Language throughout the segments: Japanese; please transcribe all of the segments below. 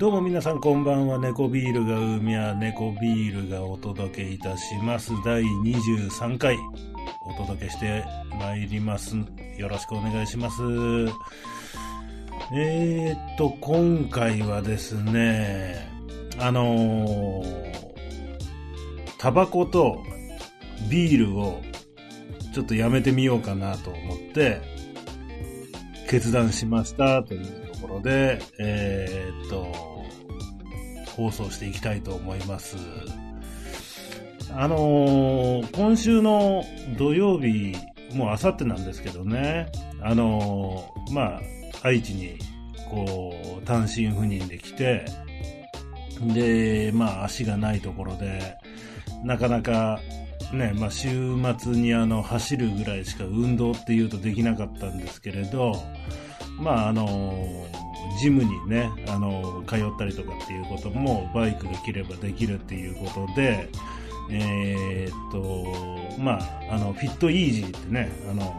どうも皆さんこんばんは。猫ビールが海や猫ビールがお届けいたします。第23回お届けしてまいります。よろしくお願いします。えーっと、今回はですね、あのータバコとビールをちょっとやめてみようかなと思って決断しましたというところで、えーっと、放送していきたいと思います。あのー今週の土曜日、もうあさってなんですけどね、あのーまあ、愛知に、こう、単身赴任で来て、で、まあ、足がないところで、なかなか、ね、まあ、週末にあの、走るぐらいしか運動っていうとできなかったんですけれど、まあ、あの、ジムにね、あの、通ったりとかっていうことも、バイクが切ればできるっていうことで、えーっと、まあ、あの、フィットイージーってね、あの、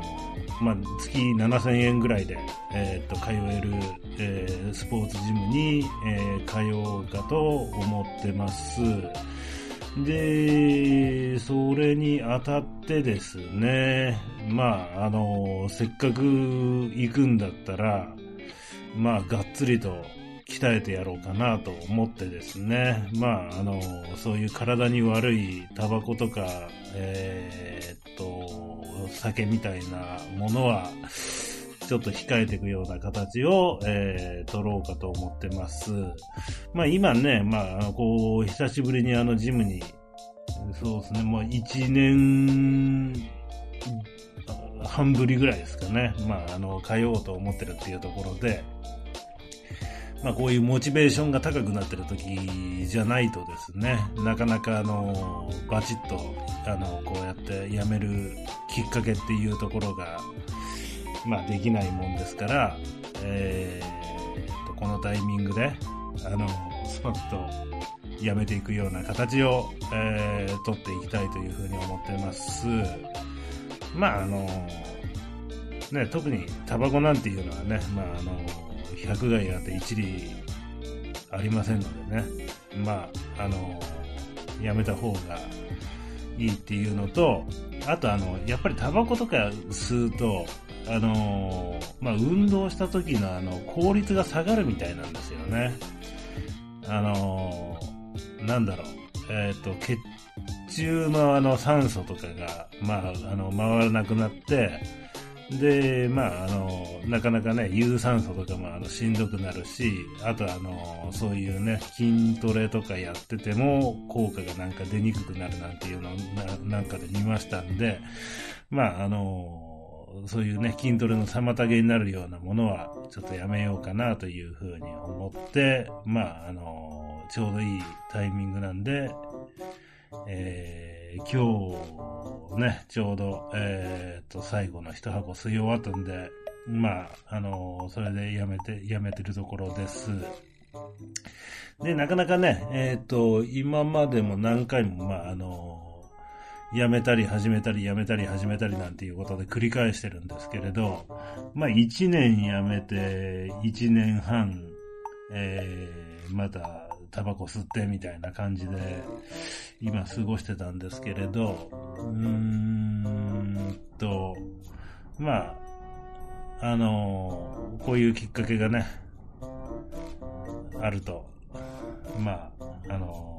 まあ、月7000円ぐらいで、えーっと、通える、えースポーツジムに、え通おうかと思ってます。で、それにあたってですね、まあ、あの、せっかく行くんだったら、まあ、がっつりと鍛えてやろうかなと思ってですね、まあ、あの、そういう体に悪いタバコとか、えーっと、酒みたいなものは、ちょっと控えていくような形を、えー、取ろうかと思ってます。まあ今ね、まあ、こう、久しぶりにあのジムに、そうですね、もう1年半ぶりぐらいですかね。まあ、あの、通おうと思ってるっていうところで、まあこういうモチベーションが高くなってる時じゃないとですね、なかなかあの、バチッと、あの、こうやってやめるきっかけっていうところが、まあできないもんですから、えーと、このタイミングで、あの、スパッとやめていくような形を、えー、取っていきたいというふうに思ってます。まああの、ね、特にタバコなんていうのはね、まああの、百害あって一理ありませんのでね、まあ、あの、やめた方がいいっていうのと、あとあの、やっぱりタバコとか吸うと、あのまあ、運動した時のあの、効率が下がるみたいなんですよね。あのなんだろう、えっ、と、血中のあの酸素とかが、まあ、あの、回らなくなって、で、まあ、あの、なかなかね、有酸素とかもあのしんどくなるし、あとあの、そういうね、筋トレとかやってても、効果がなんか出にくくなるなんていうのをななんかで見ましたんで、まあ、あの、そういうね、筋トレの妨げになるようなものは、ちょっとやめようかなというふうに思って、まあ、あの、ちょうどいいタイミングなんで、えー今日ね、ちょうど、えー、と、最後の一箱吸い終わったんで、まあ、あのそれでやめて、やめてるところです。で、なかなかね、えっ、と、今までも何回も、まあ、あのやめたり始めたりやめたり始めたりなんていうことで繰り返してるんですけれど、まあ、1年やめて、1年半、えー、また、タバコ吸ってみたいな感じで、今過ごしてたんですけれど、うーんと、まあ、あの、こういうきっかけがね、あると、まあ、あの、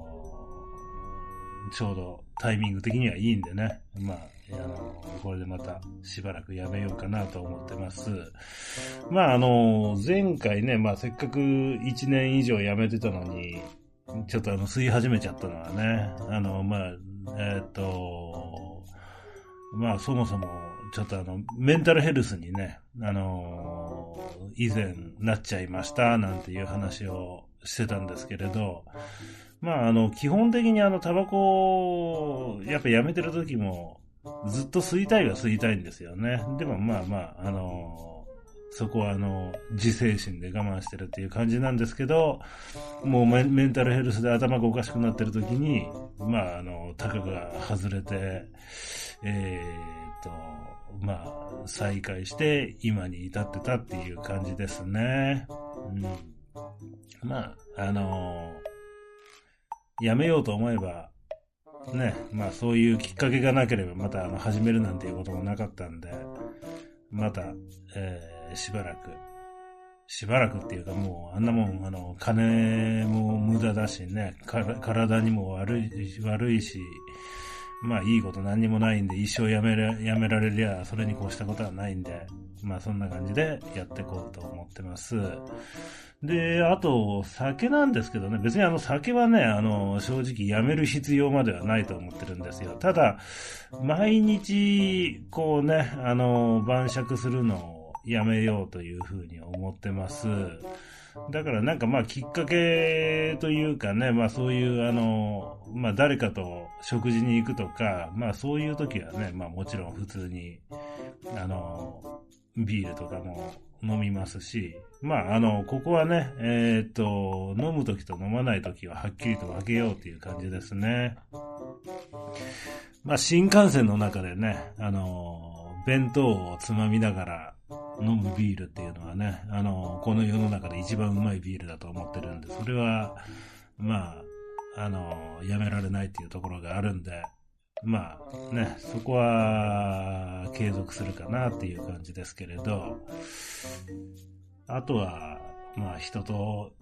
ちょうどタイミング的にはいいんでね、まあ、あの、これでまたしばらくやめようかなと思ってます。まあ、あの、前回ね、まあ、せっかく1年以上辞めてたのに、ちょっとあの、吸い始めちゃったのはね、あの、まあ、えっ、と、まあ、そもそも、ちょっとあの、メンタルヘルスにね、あの、以前なっちゃいました、なんていう話をしてたんですけれど、まあ、あの、基本的にあの、タバコ、やっぱやめてる時も、ずっと吸いたいは吸いたいんですよね。でもまあまあ、あの、そこはあの、自制心で我慢してるっていう感じなんですけど、もうメメンタルヘルスで頭がおかしくなってる時に、まああの、タカが外れて、えーっと、まあ、再開して今に至ってたっていう感じですね。うん。まあ、あのー、やめようと思えば、ね、まあそういうきっかけがなければまた始めるなんていうこともなかったんで、また、えー、しばらく、しばらくっていうかもうあんなもん、あの、金も無駄だしね、体にも悪い、悪いし、まあいいこと何にもないんで一生やめらやめられりゃそれに越したことはないんで、まあそんな感じでやっていこうと思ってます。で、あと、酒なんですけどね、別にあの酒はね、あの、正直やめる必要まではないと思ってるんですよ。ただ、毎日、こうね、あの、晩酌するのをやめようというふうに思ってます。だからなんかまあきっかけというかね、まあそういうあの、まあ誰かと食事に行くとか、まあそういう時はね、まあもちろん普通に、あの、ビールとかも飲みますし、まあ、あの、ここはね、えー、っと、飲むときと飲まないときははっきりと分けようっていう感じですね。まあ、新幹線の中でね、あの、弁当をつまみながら飲むビールっていうのはね、あの、この世の中で一番うまいビールだと思ってるんで、それは、まあ、あの、やめられないっていうところがあるんで、まあね、そこは継続するかなっていう感じですけれど、あとは、まあ人と、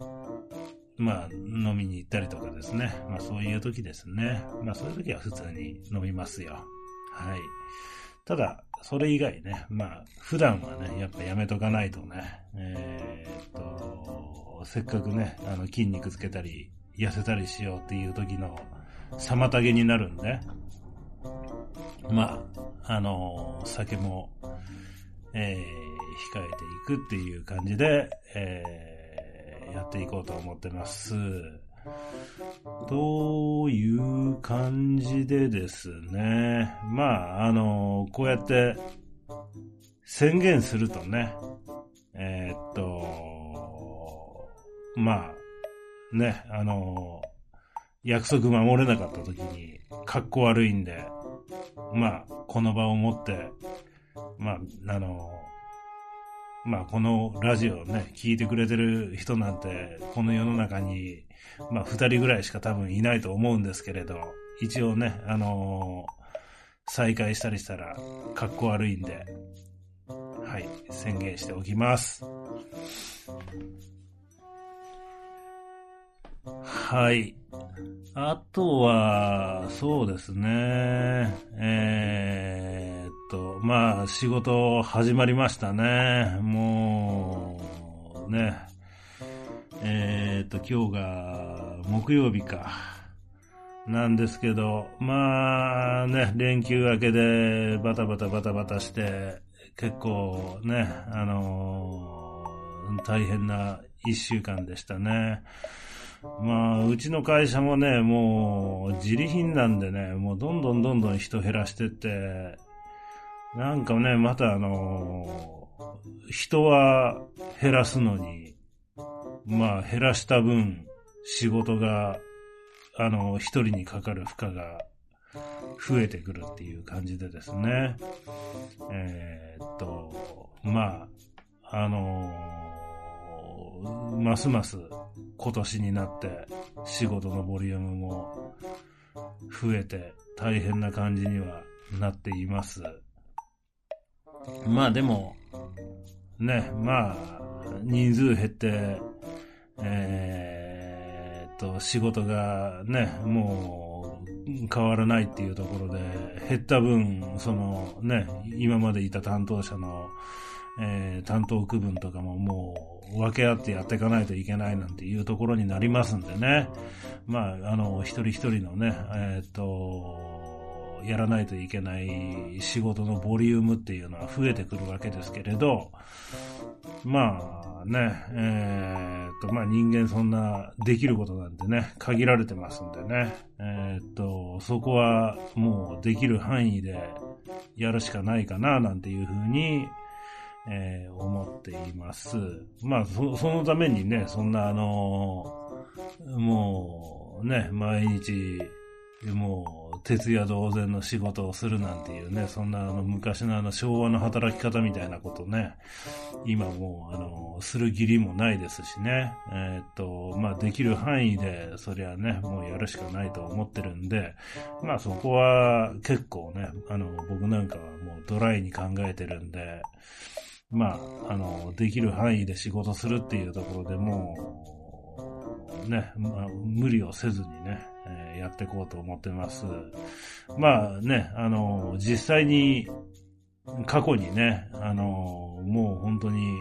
まあ飲みに行ったりとかですね。まあそういう時ですね。まあそういう時は普通に飲みますよ。はい。ただ、それ以外ね、まあ普段はね、やっぱやめとかないとね、えー、っと、せっかくね、あの筋肉つけたり、痩せたりしようっていう時の妨げになるんで、まあ、あの酒も、えー、控えていくっていう感じで、えー、やっていこうと思ってます。という感じでですね。まあ、あの、こうやって宣言するとね、えー、っと、まあ、ね、あの、約束守れなかった時に、格好悪いんで、まあ、この場を持って、まあ、あの、まあこのラジオね、聞いてくれてる人なんて、この世の中に、まあ二人ぐらいしか多分いないと思うんですけれど、一応ね、あのー、再開したりしたら、格好悪いんで、はい、宣言しておきます。はい。あとは、そうですね。えー、と、まあ、仕事始まりましたね。もう、ね。えー、っと、今日が木曜日か。なんですけど、まあね、連休明けでバタバタバタバタして、結構ね、あのー、大変な一週間でしたね。まあ、うちの会社もね、もう、自利品なんでね、もうどんどんどんどん人減らしてって、なんかね、またあの人は減らすのに、まあ、減らした分、仕事が、あの、一人にかかる負荷が増えてくるっていう感じでですね。えー、っと、まあ、あのますます今年になって仕事のボリュームも増えて大変な感じにはなっています。まあでも、ね、まあ、人数減って、えー、っと、仕事がね、もう変わらないっていうところで、減った分、そのね、今までいた担当者の、えー、担当区分とかももう分け合ってやっていかないといけないなんていうところになりますんでね。まあ、あの、一人一人のね、えー、っと、やらないといけない仕事のボリュームっていうのは増えてくるわけですけれど、まあね、え、っと、まあ人間そんなできることなんてね、限られてますんでね、え、っと、そこはもうできる範囲でやるしかないかななんていうふうに、えー、思っています。まあ、そ、そのためにね、そんなあの、もうね、毎日、もう、徹夜同然の仕事をするなんていうね、そんなあの昔のあの昭和の働き方みたいなことね、今もう、あの、する義理もないですしね、えー、っと、まあ、できる範囲で、そりゃね、もうやるしかないと思ってるんで、まあ、そこは結構ね、あの、僕なんかはもうドライに考えてるんで、まあ、あの、できる範囲で仕事するっていうところでもうね、まあ、無理をせずにね、えー、やっていこうと思ってます。まあね、あの、実際に、過去にね、あの、もう本当に、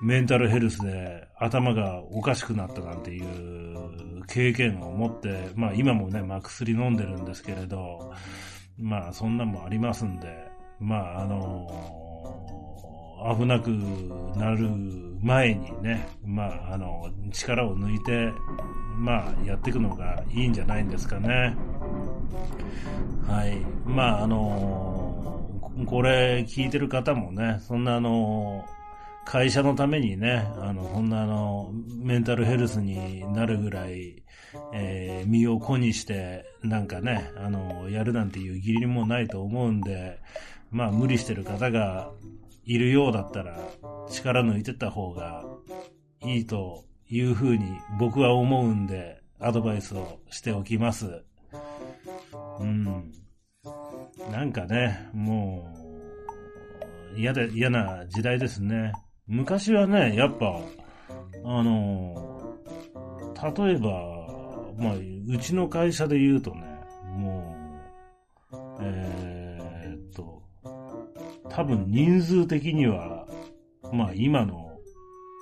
メンタルヘルスで頭がおかしくなったなんていう経験を持って、まあ今もね、まあ薬飲んでるんですけれど、まあそんなもありますんで、まああの危なくなる前にね、まあ、あの、力を抜いて、まあ、やっていくのがいいんじゃないんですかね。はい。まあ、あの、これ聞いてる方もね、そんなあの、会社のためにね、あの、こんなあの、メンタルヘルスになるぐらい、えー、身を粉にして、なんかね、あの、やるなんていう義理もないと思うんで、まあ、無理してる方がいるようだったら力抜いてった方がいいというふうに僕は思うんでアドバイスをしておきます。うん。なんかね、もう嫌で、嫌な時代ですね。昔はね、やっぱ、あの、例えば、まあ、うちの会社で言うとね、もう、えー、多分人数的には、まあ今の、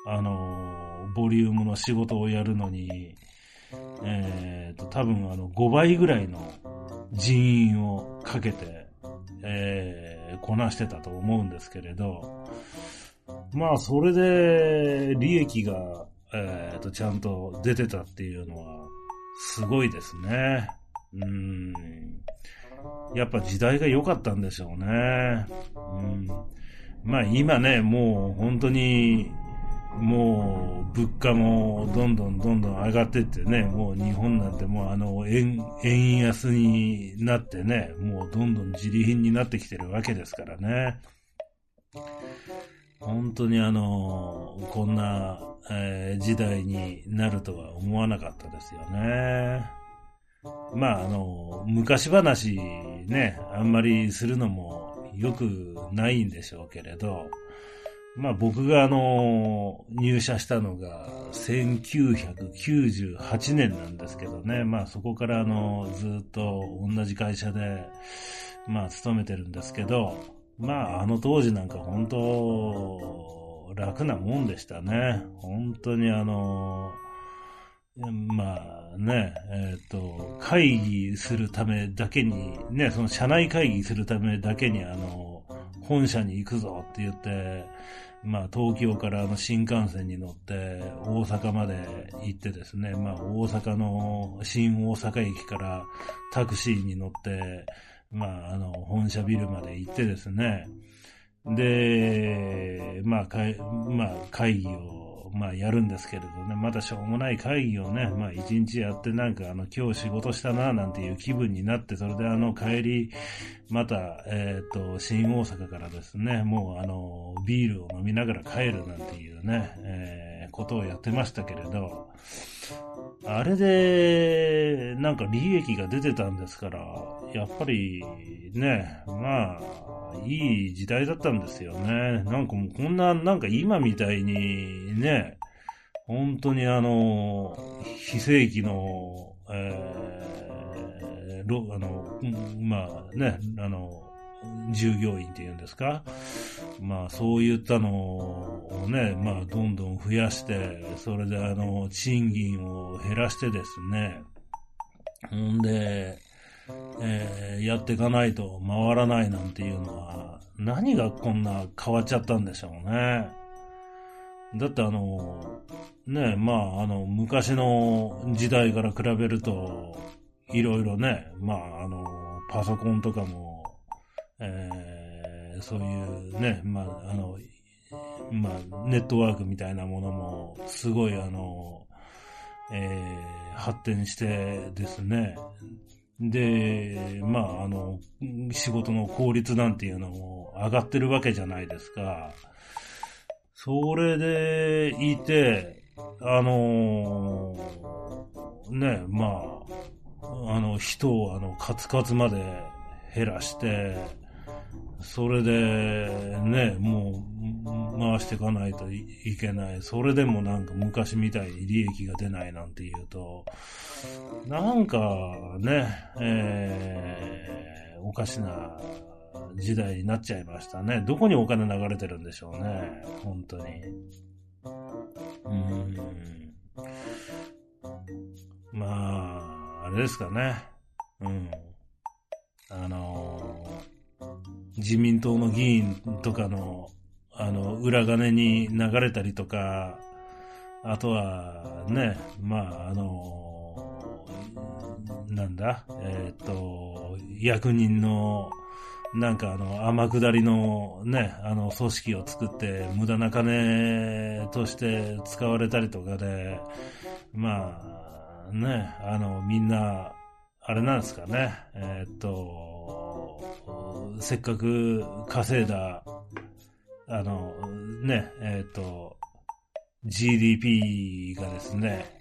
あのボリュームの仕事をやるのに、えー、と、多分あの5倍ぐらいの人員をかけて、えー、こなしてたと思うんですけれど、まあそれで利益が、えー、と、ちゃんと出てたっていうのは、すごいですね。うん。やっぱ時代が良かったんでしょうね。うん。まあ今ね、もう本当に、もう物価もどんどんどんどん上がってってね、もう日本なんてもうあの円、円安になってね、もうどんどん自利品になってきてるわけですからね。本当にあの、こんな、えー、時代になるとは思わなかったですよね。まあ、あの、昔話ね、あんまりするのも良くないんでしょうけれど、まあ僕があの、入社したのが1998年なんですけどね、まあそこからあの、ずっと同じ会社で、まあ勤めてるんですけど、まああの当時なんか本当、楽なもんでしたね。本当にあの、まあね、えっ、ー、と、会議するためだけに、ね、その社内会議するためだけに、あの、本社に行くぞって言って、まあ東京からあの新幹線に乗って大阪まで行ってですね、まあ大阪の新大阪駅からタクシーに乗って、まああの本社ビルまで行ってですね、で、まあ会、まあ会議をまあやるんですけれどね、またしょうもない会議をね、まあ一日やってなんかあの今日仕事したななんていう気分になって、それであの帰り、また、えっ、と、新大阪からですね、もうあの、ビールを飲みながら帰るなんていうね、えー、ことをやってましたけれど、あれで、なんか利益が出てたんですから、やっぱりね、まあ、いい時代だったんですよね。なんかもうこんな、なんか今みたいにね、本当にあの、非正規の、えー、あの、まあね、あの、従業員っていうんですか？まあそういったのをね、まあどんどん増やして、それであの、賃金を減らしてですね、んで、えー、やっていかないと回らないなんていうのは、何がこんな変わっちゃったんでしょうね。だってあの、ね、まああの、昔の時代から比べると、いろいろね、まああの、パソコンとかも、えー、そういうね、まああの、まあネットワークみたいなものも、すごいあの、えー、発展してですね、で、まあ、あの、仕事の効率なんていうのも上がってるわけじゃないですか。それでいて、あのー、ね、まあ、あの、人をあの、カツカツまで減らして、それで、ね、もう、回していかないといけない。それでもなんか昔みたいに利益が出ないなんて言うと、なんかね、えー、おかしな時代になっちゃいましたね。どこにお金流れてるんでしょうね。本当に。うん。まあ、あれですかね。うん。あの自民党の議員とかの、あの、裏金に流れたりとか、あとは、ね、まあ、あの、なんだ、えっ、ー、と、役人の、なんかあの、天下りのね、あの、組織を作って、無駄な金として使われたりとかで、まあ、ね、あの、みんな、あれなんですかね、えっ、ー、と、せっかく稼いだ、あの、ね、えっ、ー、と、GDP がですね、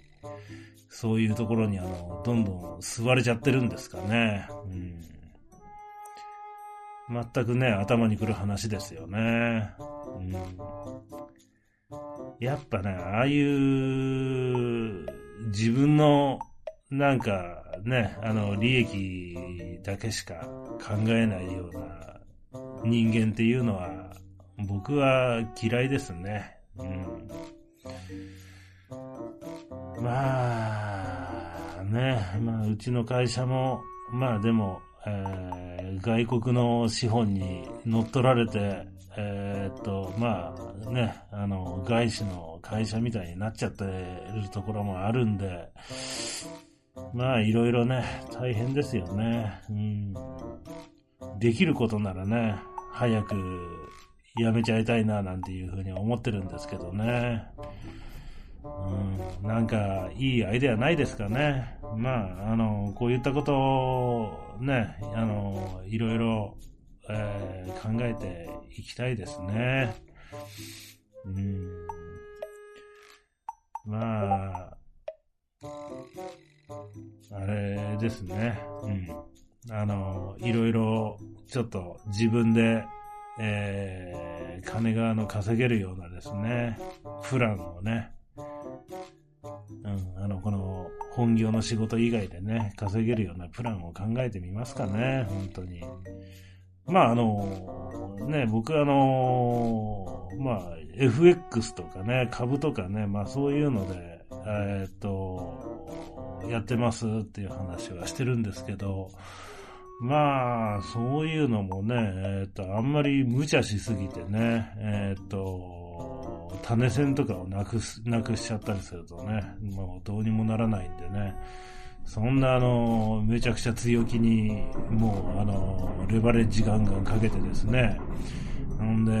そういうところにあの、どんどん吸われちゃってるんですかね。うん、全くね、頭にくる話ですよね。うん、やっぱね、ああいう自分のなんかね、あの、利益だけしか考えないような人間っていうのは、僕は嫌いですね。うん。まあ、ね、まあ、うちの会社も、まあでも、えー、外国の資本に乗っ取られて、えー、っと、まあね、あの、外資の会社みたいになっちゃってるところもあるんで、まあ、いろいろね、大変ですよね。うん。できることならね、早くやめちゃいたいな、なんていうふうに思ってるんですけどね。うん、なんか、いいアイデアないですかね。まあ、あの、こういったことをね、あの、いろいろ、えー、考えていきたいですね。うん。まあ、あれですね。うん。あの、いろいろ、ちょっと自分で、えー、金があの稼げるようなですね、プランをね、うん、あの、この本業の仕事以外でね、稼げるようなプランを考えてみますかね、本当に。まあ、あの、ね、僕あの、まあ、FX とかね、株とかね、まあそういうので、えー、っと、やってますっていう話はしてるんですけど、まあ、そういうのもね、えっ、と、あんまり無茶しすぎてね、えっ、と、種線とかをなくす、なくしちゃったりするとね、もうどうにもならないんでね、そんなあの、めちゃくちゃ強気に、もうあの、レバレッジガンガンかけてですね、ほんで、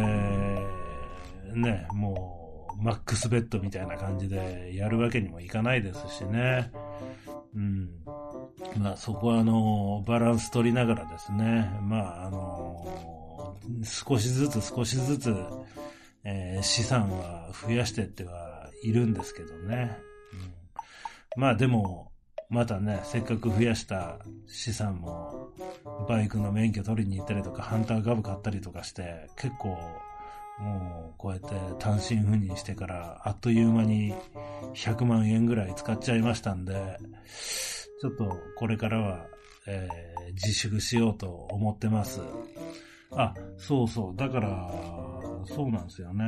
ね、もう、マックスベッドみたいな感じでやるわけにもいかないですしね。うん。まあそこはあの、バランス取りながらですね、まああの、少しずつ少しずつ、えー、資産は増やしてってはいるんですけどね。うん、まあでも、またね、せっかく増やした資産も、バイクの免許取りに行ったりとか、ハンター株買ったりとかして、結構もう、こうやって単身赴任してから、あっという間に100万円ぐらい使っちゃいましたんで、ちょっとこれからは、えー、自粛しようと思ってます。あ、そうそう。だから、そうなんですよね。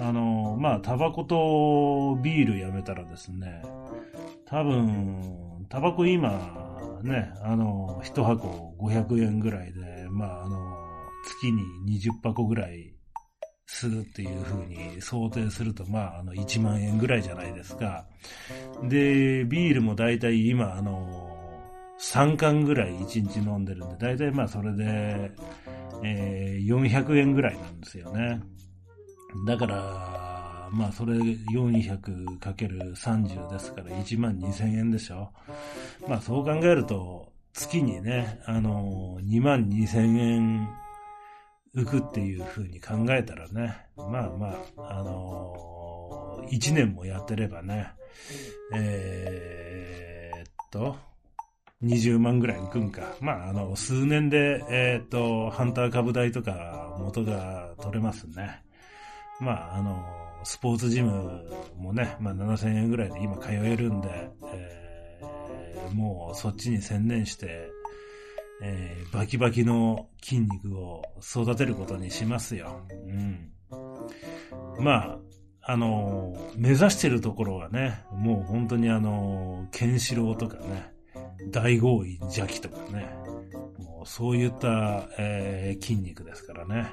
あの、まあ、タバコとビールやめたらですね、多分、タバコ今、ね、あの、一箱500円ぐらいで、まあ、あの、月に20箱ぐらいするっていうふうに想定すると、まあ、あの、1万円ぐらいじゃないですか。で、ビールも大体今、あの、3缶ぐらい1日飲んでるんで、大体まあそれで、えー、400円ぐらいなんですよね。だから、まあそれ 400×30 ですから1万2000円でしょ。まあそう考えると、月にね、あの、2万2千円浮くっていう風に考えたらね、まあまあ、あのー、1年もやってればね、えー、っと、20万ぐらい浮くんか。まあ、あの、数年で、えー、っと、ハンター株代とか元が取れますね。まあ、あの、スポーツジムもね、まあ7000円ぐらいで今通えるんで、えー、もうそっちに専念して、えー、バキバキの筋肉を育てることにしますよ。うん。まあ、あのー、目指してるところはね、もう本当にあのー、ケンシロウとかね、大豪位邪気とかね、もうそういった、えー、筋肉ですからね。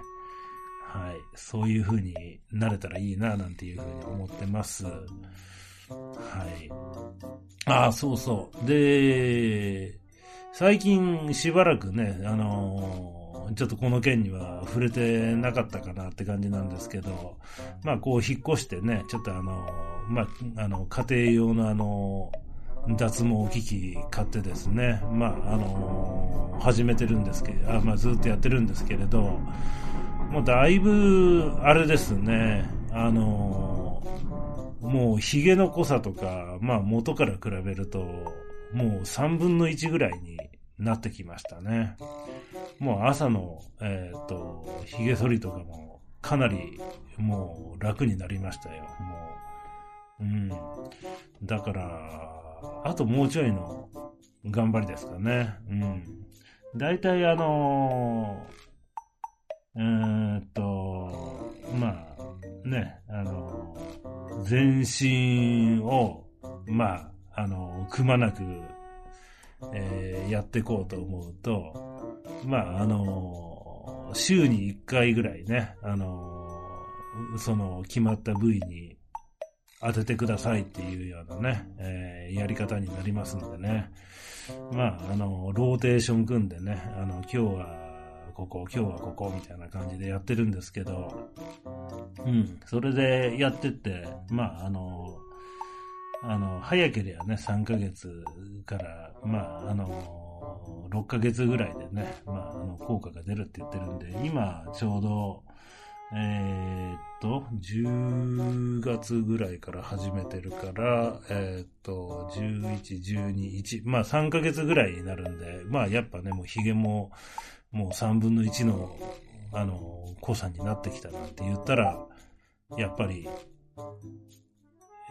はい。そういう風になれたらいいな、なんていう風に思ってます。はい。ああ、そうそう。で、最近しばらくね、あのー、ちょっとこの件には触れてなかったかなって感じなんですけど、まあこう引っ越してね、ちょっとあの、まあ、あの、家庭用のあの、脱毛機器買ってですね、まあ、あの始めてるんですけど、あまあ、ずっとやってるんですけれど、もうだいぶ、あれですね、あのもう髭の濃さとか、まあ元から比べると、もう3分の1ぐらいになってきましたね。もう朝の、えっ、ー、と、髭剃りとかもかなりもう楽になりましたよ。もう。うん。だから、あともうちょいの頑張りですかね。うん。大体あのー、えー、っと、まあ、ね、あの、全身を、まあ、あの、くまなく、えー、やっていこうと思うと、まあ、あの、週に1回ぐらいね、あの、その決まった部位に当ててくださいっていうようなね、えー、やり方になりますのでね。まあ、あの、ローテーション組んでね、あの、今日はここ、今日はここみたいな感じでやってるんですけど、うん、それでやってって、まあ、あの、あの、早ければね、3ヶ月から、まあ、あの、6ヶ月ぐらいでね、まあ、あの、効果が出るって言ってるんで、今、ちょうど、えー、っと、10月ぐらいから始めてるから、えー、っと、11、12、1、まあ3ヶ月ぐらいになるんで、まあやっぱね、もう髭も、もう3分の1の、あの、濃さになってきたなんて言ったら、やっぱり、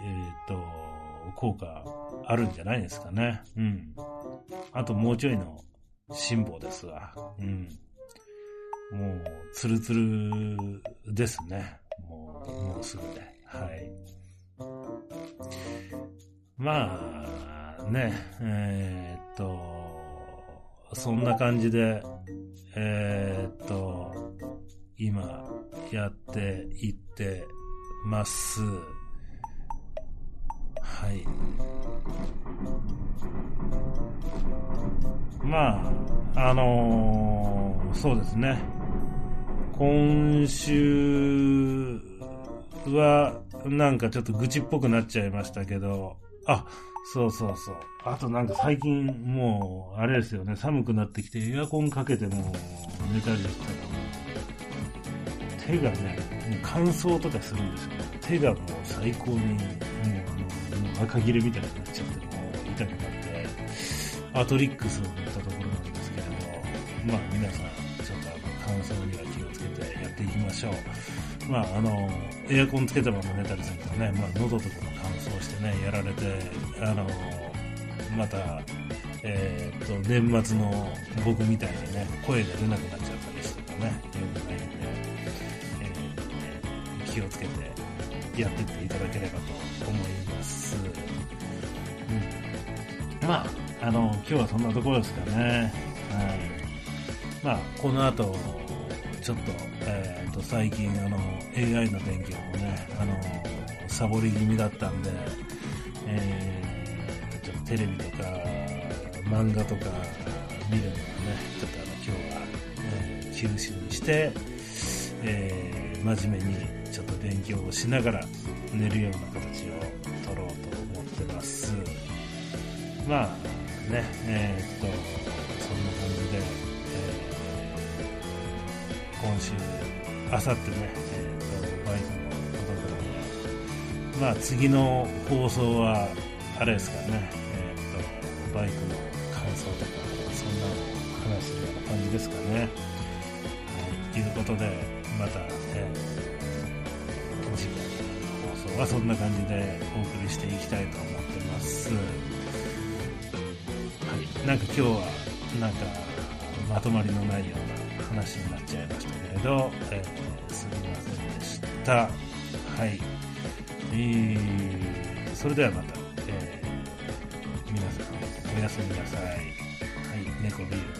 えー、っと、効果あるんじゃないですかね。うん。あともうちょいの辛抱ですわ。うん。もう、ツルツルですね。もう、もうすぐで。はい。まあ、ね、えー、っと、そんな感じで、えー、っと、今、やっていってます。はい。まあ、あのー、そうですね。今週は、なんかちょっと愚痴っぽくなっちゃいましたけど、あ、そうそうそう。あとなんか最近もう、あれですよね、寒くなってきてエアコンかけても寝たりしたらもう、手がね、乾燥とかするんですよ。手がもう最高に、もう赤切れみたいなちゃってもう痛くなって、アトリックスを塗ったところなんですけれど、まあ皆さん、ちょっとあの乾燥には気をつけてやっていきましょう。まああの、エアコンつけたまま寝たりするとね、まあ喉とかも乾燥してね、やられて、あの、また、えー、っと、年末の僕みたいにね、声が出なくなっちゃったりしてもね、良くないんで、えー、気をつけてやってっていただければとまあ、あの、今日はそんなところですかね。はい。まあ、この後、ちょっと、えっ、ー、と、最近、あの、AI の勉強もね、あの、サボり気味だったんで、えー、ちょっとテレビとか、漫画とか見るのはね、ちょっとあの、今日は、えー、休止にして、えー、真面目にちょっと勉強をしながら寝るようなま。あね、えー、っと、そんな感じで、えー、今週、あさってね、えー、っと、バイクのことからまあ次の放送は、あれですかね、え、っと、バイクの感想とか、そんな話するような感じですかね。はい、ということで、また、えー、次回の放送はそんな感じでお送りしていきたいと思ってます。なんか今日は、なんか、まとまりのないような話になっちゃいましたけれど、えー、すみませんでした。はい。えー、それではまた、えー、皆さん、おやすみなさい。はい、猫ビール。